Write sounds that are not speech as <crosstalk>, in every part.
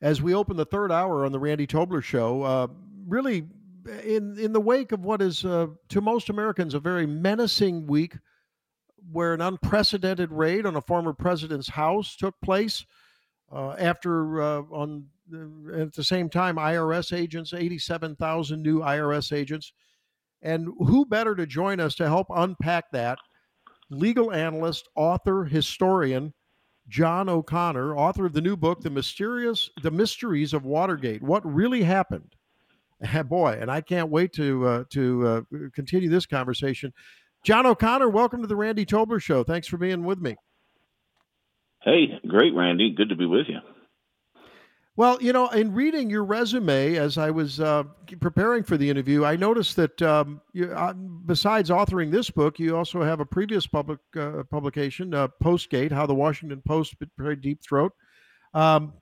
as we open the third hour on the Randy Tobler Show. Uh, really, in in the wake of what is uh, to most Americans a very menacing week, where an unprecedented raid on a former president's house took place uh, after uh, on at the same time IRS agents, eighty seven thousand new IRS agents, and who better to join us to help unpack that? Legal analyst, author, historian. John O'Connor, author of the new book, The Mysterious The Mysteries of Watergate. What really happened? <laughs> boy, and I can't wait to uh, to uh, continue this conversation. John O'Connor, welcome to the Randy Tobler Show. Thanks for being with me. Hey, great, Randy. Good to be with you. Well, you know, in reading your resume as I was uh, preparing for the interview, I noticed that um, you, uh, besides authoring this book, you also have a previous public uh, publication, uh, Postgate: How the Washington Post Betrayed Deep Throat, um,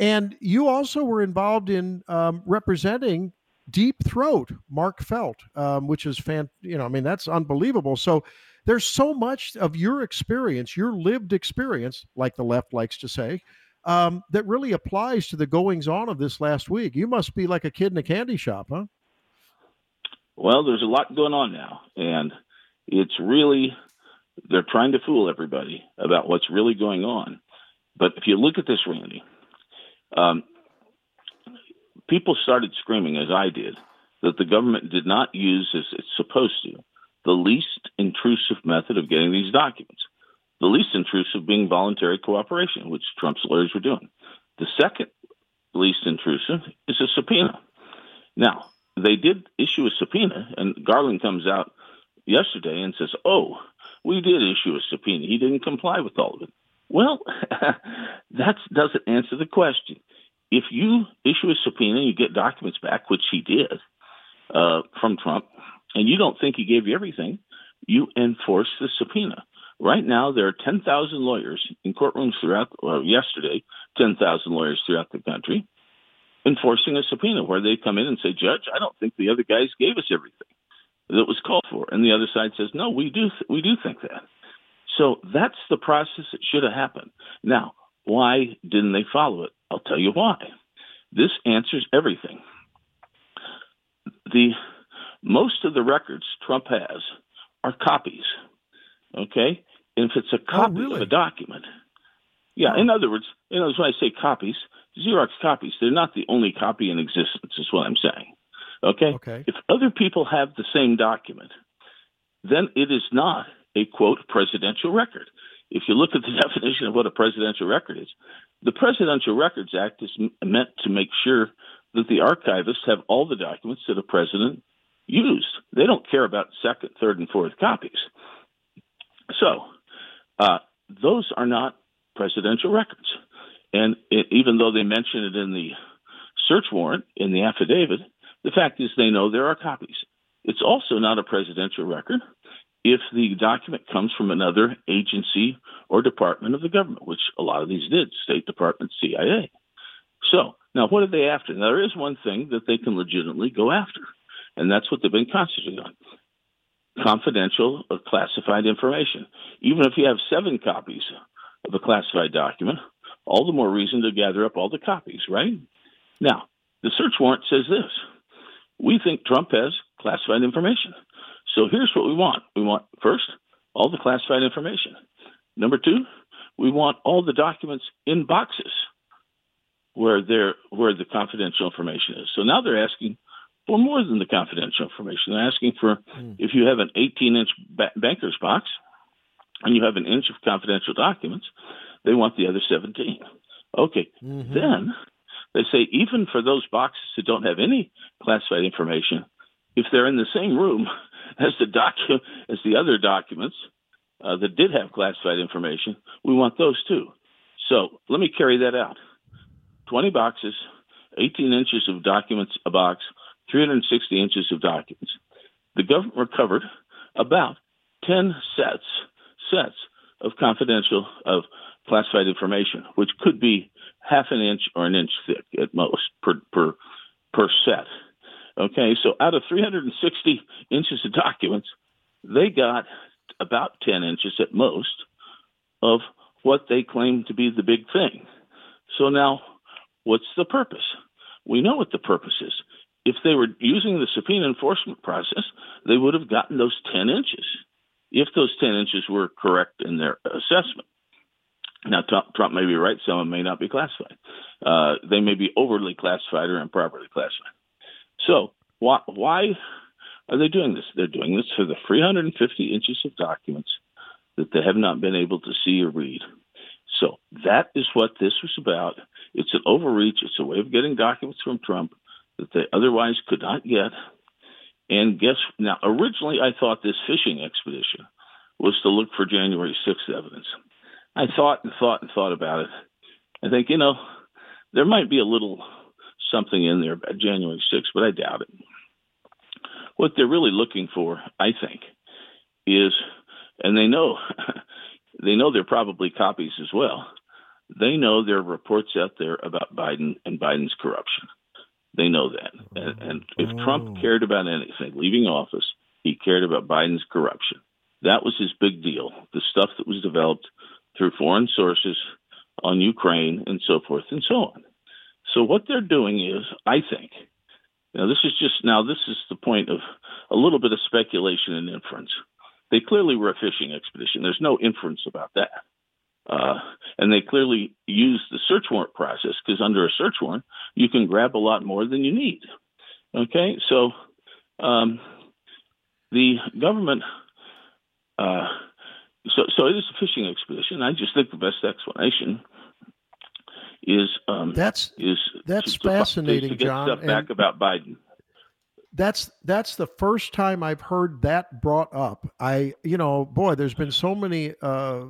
and you also were involved in um, representing Deep Throat, Mark Felt, um, which is fan. You know, I mean, that's unbelievable. So there's so much of your experience, your lived experience, like the left likes to say, um, that really applies to the goings on of this last week. You must be like a kid in a candy shop, huh? Well, there's a lot going on now, and it's really they're trying to fool everybody about what's really going on. But if you look at this, Randy, um, people started screaming, as I did, that the government did not use, as it's supposed to, the least intrusive method of getting these documents. The least intrusive being voluntary cooperation, which Trump's lawyers were doing. The second least intrusive is a subpoena. Now, they did issue a subpoena, and Garland comes out yesterday and says, Oh, we did issue a subpoena. He didn't comply with all of it. Well, <laughs> that doesn't answer the question if you issue a subpoena, you get documents back, which he did uh, from Trump, and you don't think he gave you everything, you enforce the subpoena. Right now, there are 10,000 lawyers in courtrooms throughout, well, yesterday, 10,000 lawyers throughout the country enforcing a subpoena where they come in and say, Judge, I don't think the other guys gave us everything that was called for. And the other side says, No, we do, th- we do think that. So that's the process that should have happened. Now, why didn't they follow it? I'll tell you why. This answers everything. The most of the records Trump has are copies. Okay? And if it's a oh, copy oh, really? of a document, yeah, oh. in other words, you know, when I say copies, Xerox copies, they're not the only copy in existence, is what I'm saying. Okay? okay? If other people have the same document, then it is not a quote presidential record. If you look at the <laughs> definition of what a presidential record is, the Presidential Records Act is meant to make sure that the archivists have all the documents that a president used. They don't care about second, third, and fourth copies. So, uh, those are not presidential records. And it, even though they mention it in the search warrant, in the affidavit, the fact is they know there are copies. It's also not a presidential record if the document comes from another agency or department of the government, which a lot of these did State Department, CIA. So, now what are they after? Now, there is one thing that they can legitimately go after, and that's what they've been concentrating on confidential or classified information. Even if you have seven copies of a classified document, all the more reason to gather up all the copies, right? Now, the search warrant says this We think Trump has classified information. So here's what we want. We want first all the classified information. Number two, we want all the documents in boxes where where the confidential information is. So now they're asking for more than the confidential information. They're asking for mm. if you have an 18 inch ba- banker's box and you have an inch of confidential documents, they want the other 17. Okay, mm-hmm. then they say even for those boxes that don't have any classified information, if they're in the same room <laughs> as the docu- as the other documents uh, that did have classified information, we want those too. So let me carry that out. 20 boxes, 18 inches of documents a box, 360 inches of documents. The government recovered about 10 sets sets of confidential of classified information, which could be half an inch or an inch thick at most per per per set. Okay, so out of 360 inches of documents, they got about 10 inches at most of what they claim to be the big thing. So now, what's the purpose? We know what the purpose is. If they were using the subpoena enforcement process, they would have gotten those 10 inches if those 10 inches were correct in their assessment. Now, Trump may be right, some of them may not be classified. Uh, they may be overly classified or improperly classified. So, why, why are they doing this? They're doing this for the 350 inches of documents that they have not been able to see or read. So, that is what this was about. It's an overreach, it's a way of getting documents from Trump that they otherwise could not get. And guess now, originally I thought this fishing expedition was to look for January 6th evidence. I thought and thought and thought about it. I think, you know, there might be a little something in there about January 6th, but I doubt it. What they're really looking for, I think, is, and they know, <laughs> they know they're probably copies as well. They know there are reports out there about Biden and Biden's corruption. They know that. And, and if oh. Trump cared about anything, leaving office, he cared about Biden's corruption. That was his big deal. The stuff that was developed through foreign sources on Ukraine and so forth and so on. So what they're doing is, I think, now this is just now this is the point of a little bit of speculation and inference. They clearly were a fishing expedition. There's no inference about that. Uh, and they clearly use the search warrant process because under a search warrant, you can grab a lot more than you need. Okay, so um, the government uh, so, so it is a fishing expedition. I just think the best explanation is um, that's is that's to, fascinating, to get John. Stuff back about Biden. That's that's the first time I've heard that brought up. I, you know, boy, there's been so many uh,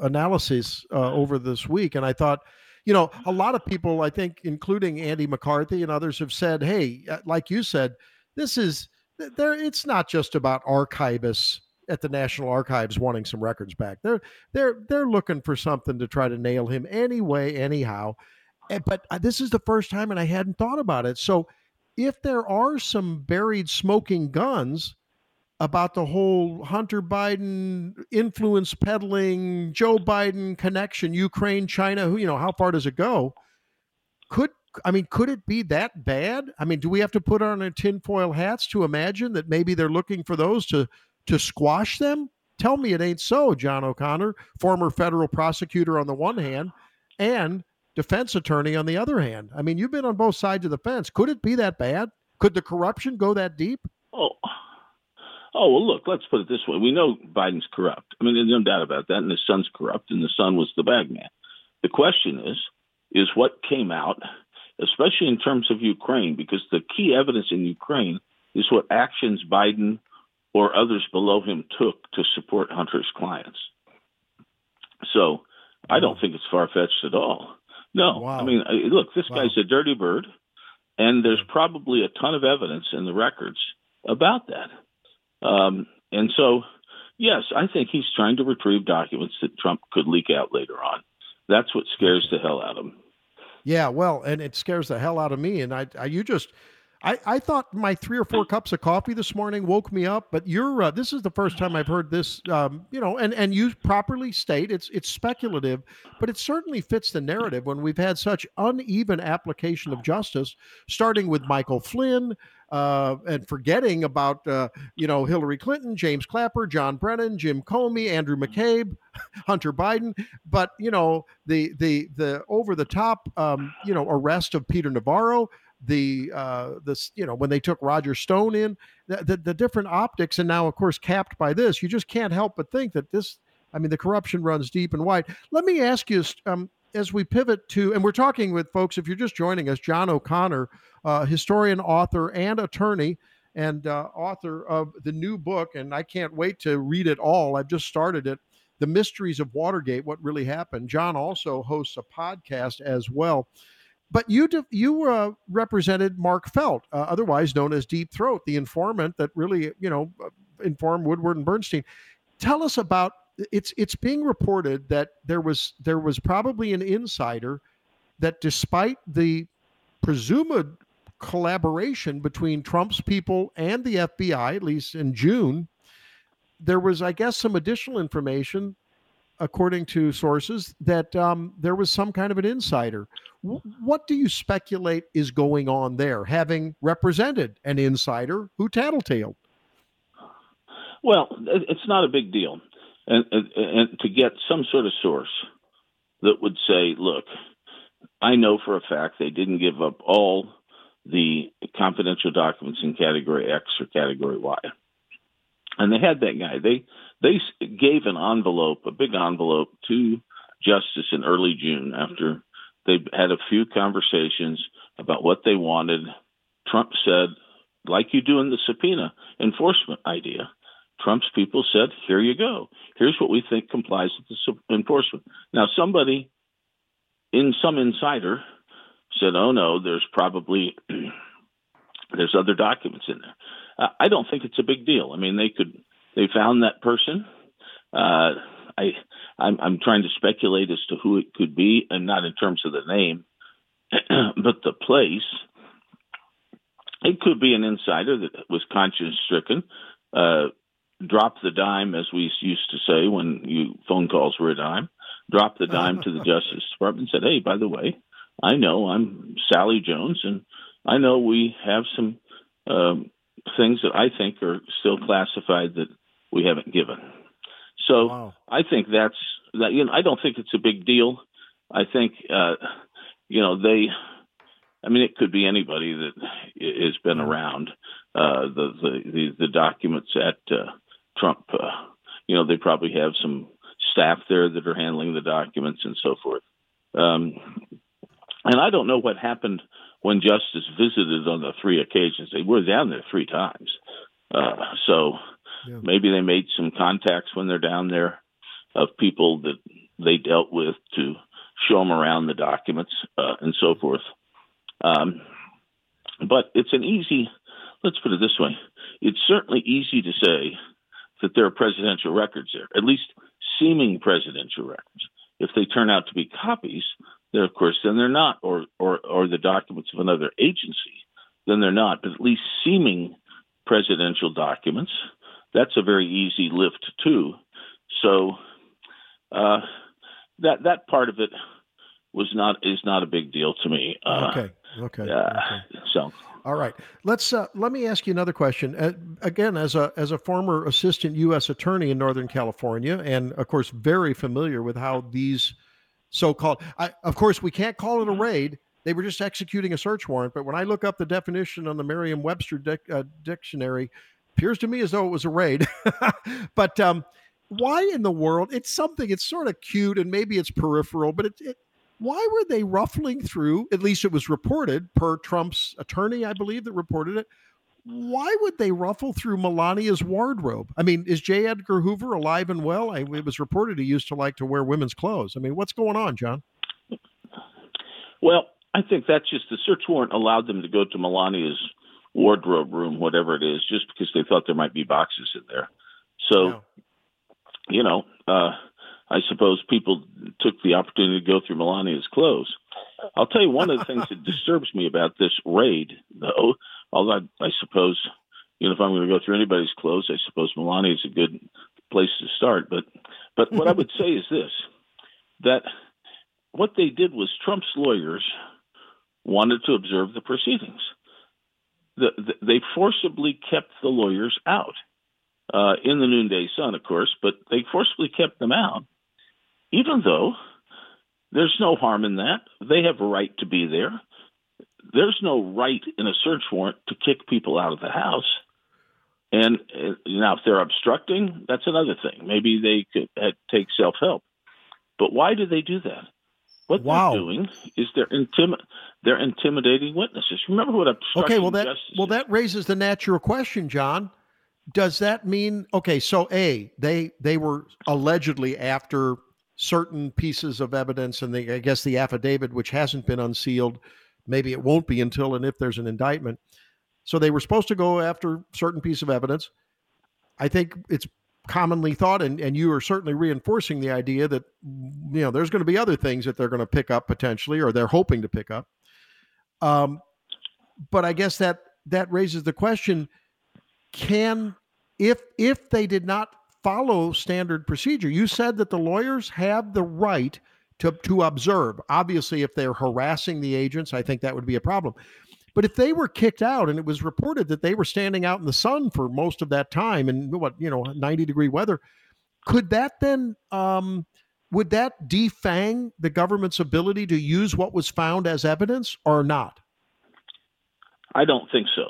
analyses uh, over this week, and I thought, you know, a lot of people, I think, including Andy McCarthy and others, have said, "Hey, uh, like you said, this is there. It's not just about archivists." at the National Archives wanting some records back. They're they're they're looking for something to try to nail him anyway, anyhow. But uh, this is the first time, and I hadn't thought about it. So, if there are some buried smoking guns about the whole Hunter Biden influence peddling, Joe Biden connection, Ukraine, China, who you know, how far does it go? Could I mean, could it be that bad? I mean, do we have to put on our tinfoil hats to imagine that maybe they're looking for those to to squash them? Tell me it ain't so, John O'Connor, former federal prosecutor on the one hand and defense attorney on the other hand. I mean, you've been on both sides of the fence. Could it be that bad? Could the corruption go that deep? Oh, oh well, look, let's put it this way. We know Biden's corrupt. I mean, there's no doubt about that. And his son's corrupt, and the son was the bag man. The question is, is what came out, especially in terms of Ukraine, because the key evidence in Ukraine is what actions Biden or others below him took to support Hunter's clients. So I don't think it's far fetched at all. No, wow. I mean, uh, look, this wow. guy's a dirty bird, and there's probably a ton of evidence in the records about that. Um, and so, yes, I think he's trying to retrieve documents that Trump could leak out later on. That's what scares the hell out of him. Yeah, well, and it scares the hell out of me. And I, I you just I, I thought my three or four cups of coffee this morning woke me up, but you're uh, this is the first time I've heard this. Um, you know, and and you properly state it's it's speculative, but it certainly fits the narrative when we've had such uneven application of justice, starting with Michael Flynn. Uh, and forgetting about uh, you know Hillary Clinton, James Clapper, John Brennan, Jim Comey, Andrew McCabe, <laughs> Hunter Biden, but you know the the the over the top um, you know arrest of Peter Navarro, the uh, this you know when they took Roger Stone in the, the, the different optics and now of course capped by this you just can't help but think that this I mean the corruption runs deep and wide. Let me ask you um, as we pivot to and we're talking with folks if you're just joining us John O'Connor uh, historian author and attorney and uh, author of the new book and I can't wait to read it all. I've just started it. The Mysteries of Watergate, What Really Happened. John also hosts a podcast as well. But you you uh, represented Mark Felt, uh, otherwise known as Deep Throat, the informant that really you know uh, informed Woodward and Bernstein. Tell us about it's it's being reported that there was there was probably an insider that despite the presumed collaboration between Trump's people and the FBI, at least in June, there was, I guess, some additional information according to sources, that um, there was some kind of an insider. What do you speculate is going on there, having represented an insider who tattletaled? Well, it's not a big deal, and, and, and to get some sort of source that would say, "Look, I know for a fact they didn't give up all the confidential documents in category X or category Y. And they had that guy. They they gave an envelope, a big envelope, to Justice in early June after they had a few conversations about what they wanted. Trump said, like you do in the subpoena enforcement idea, Trump's people said, here you go. Here's what we think complies with the enforcement. Now, somebody in some insider said, "Oh no, there's probably <clears throat> there's other documents in there." I don't think it's a big deal. I mean, they could they found that person. Uh, I I'm, I'm trying to speculate as to who it could be, and not in terms of the name, <clears throat> but the place. It could be an insider that was conscience stricken, uh, dropped the dime, as we used to say when you phone calls were a dime, dropped the dime to the <laughs> Justice Department and said, "Hey, by the way, I know I'm Sally Jones, and I know we have some um, things that I think are still classified that we haven't given. So wow. I think that's that. You know, I don't think it's a big deal. I think uh, you know they. I mean, it could be anybody that has been around uh, the, the, the the documents at uh, Trump. Uh, you know, they probably have some staff there that are handling the documents and so forth. Um, and I don't know what happened when Justice visited on the three occasions. They were down there three times. Uh, so yeah. maybe they made some contacts when they're down there of people that they dealt with to show them around the documents uh, and so forth. Um, but it's an easy, let's put it this way it's certainly easy to say that there are presidential records there, at least seeming presidential records. If they turn out to be copies, then of course, then they're not, or, or, or the documents of another agency, then they're not. But at least seeming presidential documents, that's a very easy lift too. So uh, that that part of it was not is not a big deal to me. Uh, okay. Okay. Uh, okay. So. All right. Let's uh, let me ask you another question. Uh, again, as a as a former assistant U.S. attorney in Northern California, and of course very familiar with how these so-called. I, of course, we can't call it a raid. They were just executing a search warrant. But when I look up the definition on the Merriam-Webster dic- uh, dictionary, appears to me as though it was a raid. <laughs> but um, why in the world? It's something. It's sort of cute, and maybe it's peripheral, but it, it why were they ruffling through? At least it was reported per Trump's attorney, I believe, that reported it why would they ruffle through Melania's wardrobe? I mean, is J. Edgar Hoover alive and well? I, it was reported he used to like to wear women's clothes. I mean, what's going on, John? Well, I think that's just the search warrant allowed them to go to Melania's wardrobe room, whatever it is, just because they thought there might be boxes in there. So, you know, uh, I suppose people took the opportunity to go through Melania's clothes. I'll tell you one of the things that <laughs> disturbs me about this raid, though, although I, I suppose, you know, if I'm going to go through anybody's clothes, I suppose Melania is a good place to start. But, but what I would say is this: that what they did was Trump's lawyers wanted to observe the proceedings. The, the, they forcibly kept the lawyers out uh, in the noonday sun, of course, but they forcibly kept them out, even though there's no harm in that. They have a right to be there there's no right in a search warrant to kick people out of the house. And uh, now, if they're obstructing, that's another thing. Maybe they could uh, take self help. But why do they do that? What wow. they're doing is they're intimi- they're intimidating witnesses. Remember what obstruction Okay, well that well that raises the natural question, John. Does that mean okay? So a they they were allegedly after certain pieces of evidence, and the, I guess the affidavit, which hasn't been unsealed, Maybe it won't be until and if there's an indictment. So they were supposed to go after certain piece of evidence. I think it's commonly thought, and, and you are certainly reinforcing the idea that you know there's going to be other things that they're going to pick up potentially, or they're hoping to pick up. Um, but I guess that that raises the question: Can if if they did not follow standard procedure. You said that the lawyers have the right to, to observe. Obviously, if they're harassing the agents, I think that would be a problem. But if they were kicked out and it was reported that they were standing out in the sun for most of that time in what, you know, 90 degree weather, could that then, um, would that defang the government's ability to use what was found as evidence or not? I don't think so.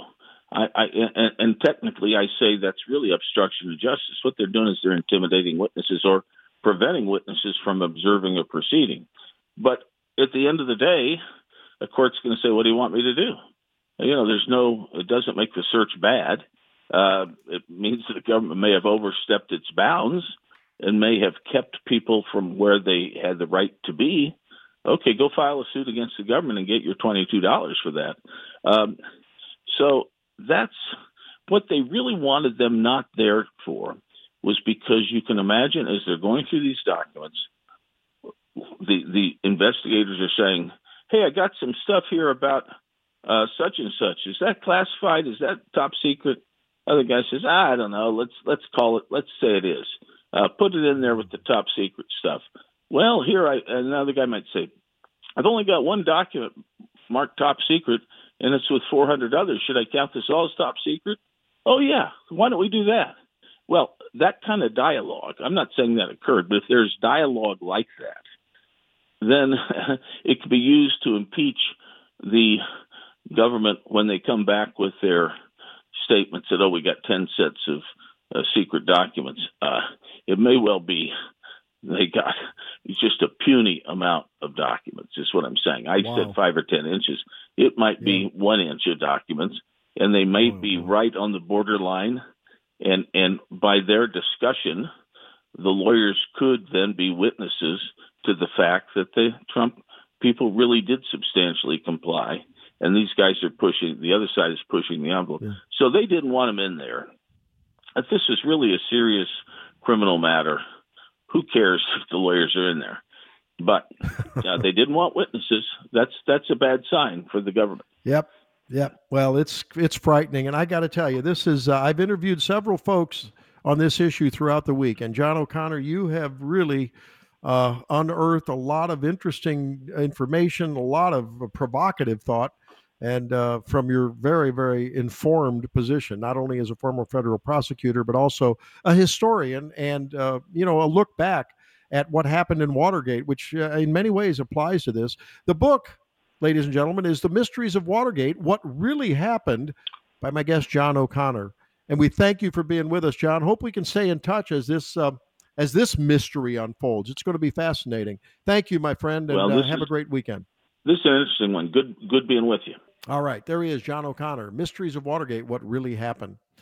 I, I and, and, technically, I say that's really obstruction of justice. What they're doing is they're intimidating witnesses or preventing witnesses from observing a proceeding. But at the end of the day, a court's going to say, "What do you want me to do?" You know, there's no. It doesn't make the search bad. Uh, it means that the government may have overstepped its bounds and may have kept people from where they had the right to be. Okay, go file a suit against the government and get your twenty-two dollars for that. Um, so that's what they really wanted them not there for was because you can imagine as they're going through these documents, the the investigators are saying, "Hey, I got some stuff here about uh, such and such. Is that classified? Is that top secret?" Other guy says, "I don't know. Let's let's call it. Let's say it is. Uh, put it in there with the top secret stuff." Well, here I another guy might say, "I've only got one document marked top secret, and it's with 400 others. Should I count this all as top secret? Oh, yeah. Why don't we do that? Well, that kind of dialogue, I'm not saying that occurred, but if there's dialogue like that, then <laughs> it could be used to impeach the government when they come back with their statements that, oh, we got 10 sets of uh, secret documents. Uh, it may well be they got just a puny amount of documents, is what I'm saying. I wow. said five or 10 inches. It might be one inch of documents, and they may oh, be right on the borderline. And, and by their discussion, the lawyers could then be witnesses to the fact that the Trump people really did substantially comply. And these guys are pushing, the other side is pushing the envelope. Yeah. So they didn't want them in there. If this is really a serious criminal matter, who cares <laughs> if the lawyers are in there? But <laughs> uh, they didn't want witnesses. That's that's a bad sign for the government. Yep. Yep. Well, it's it's frightening, and I got to tell you, this is. Uh, I've interviewed several folks on this issue throughout the week, and John O'Connor, you have really uh, unearthed a lot of interesting information, a lot of provocative thought, and uh, from your very, very informed position, not only as a former federal prosecutor, but also a historian, and uh, you know, a look back at what happened in Watergate, which uh, in many ways applies to this. The book, ladies and gentlemen, is The Mysteries of Watergate: What Really Happened, by my guest John O'Connor. And we thank you for being with us, John. Hope we can stay in touch as this. Uh, as this mystery unfolds, it's going to be fascinating. Thank you, my friend, and well, uh, have is, a great weekend. This is an interesting one. Good, good being with you. All right, there he is, John O'Connor. Mysteries of Watergate: What really happened.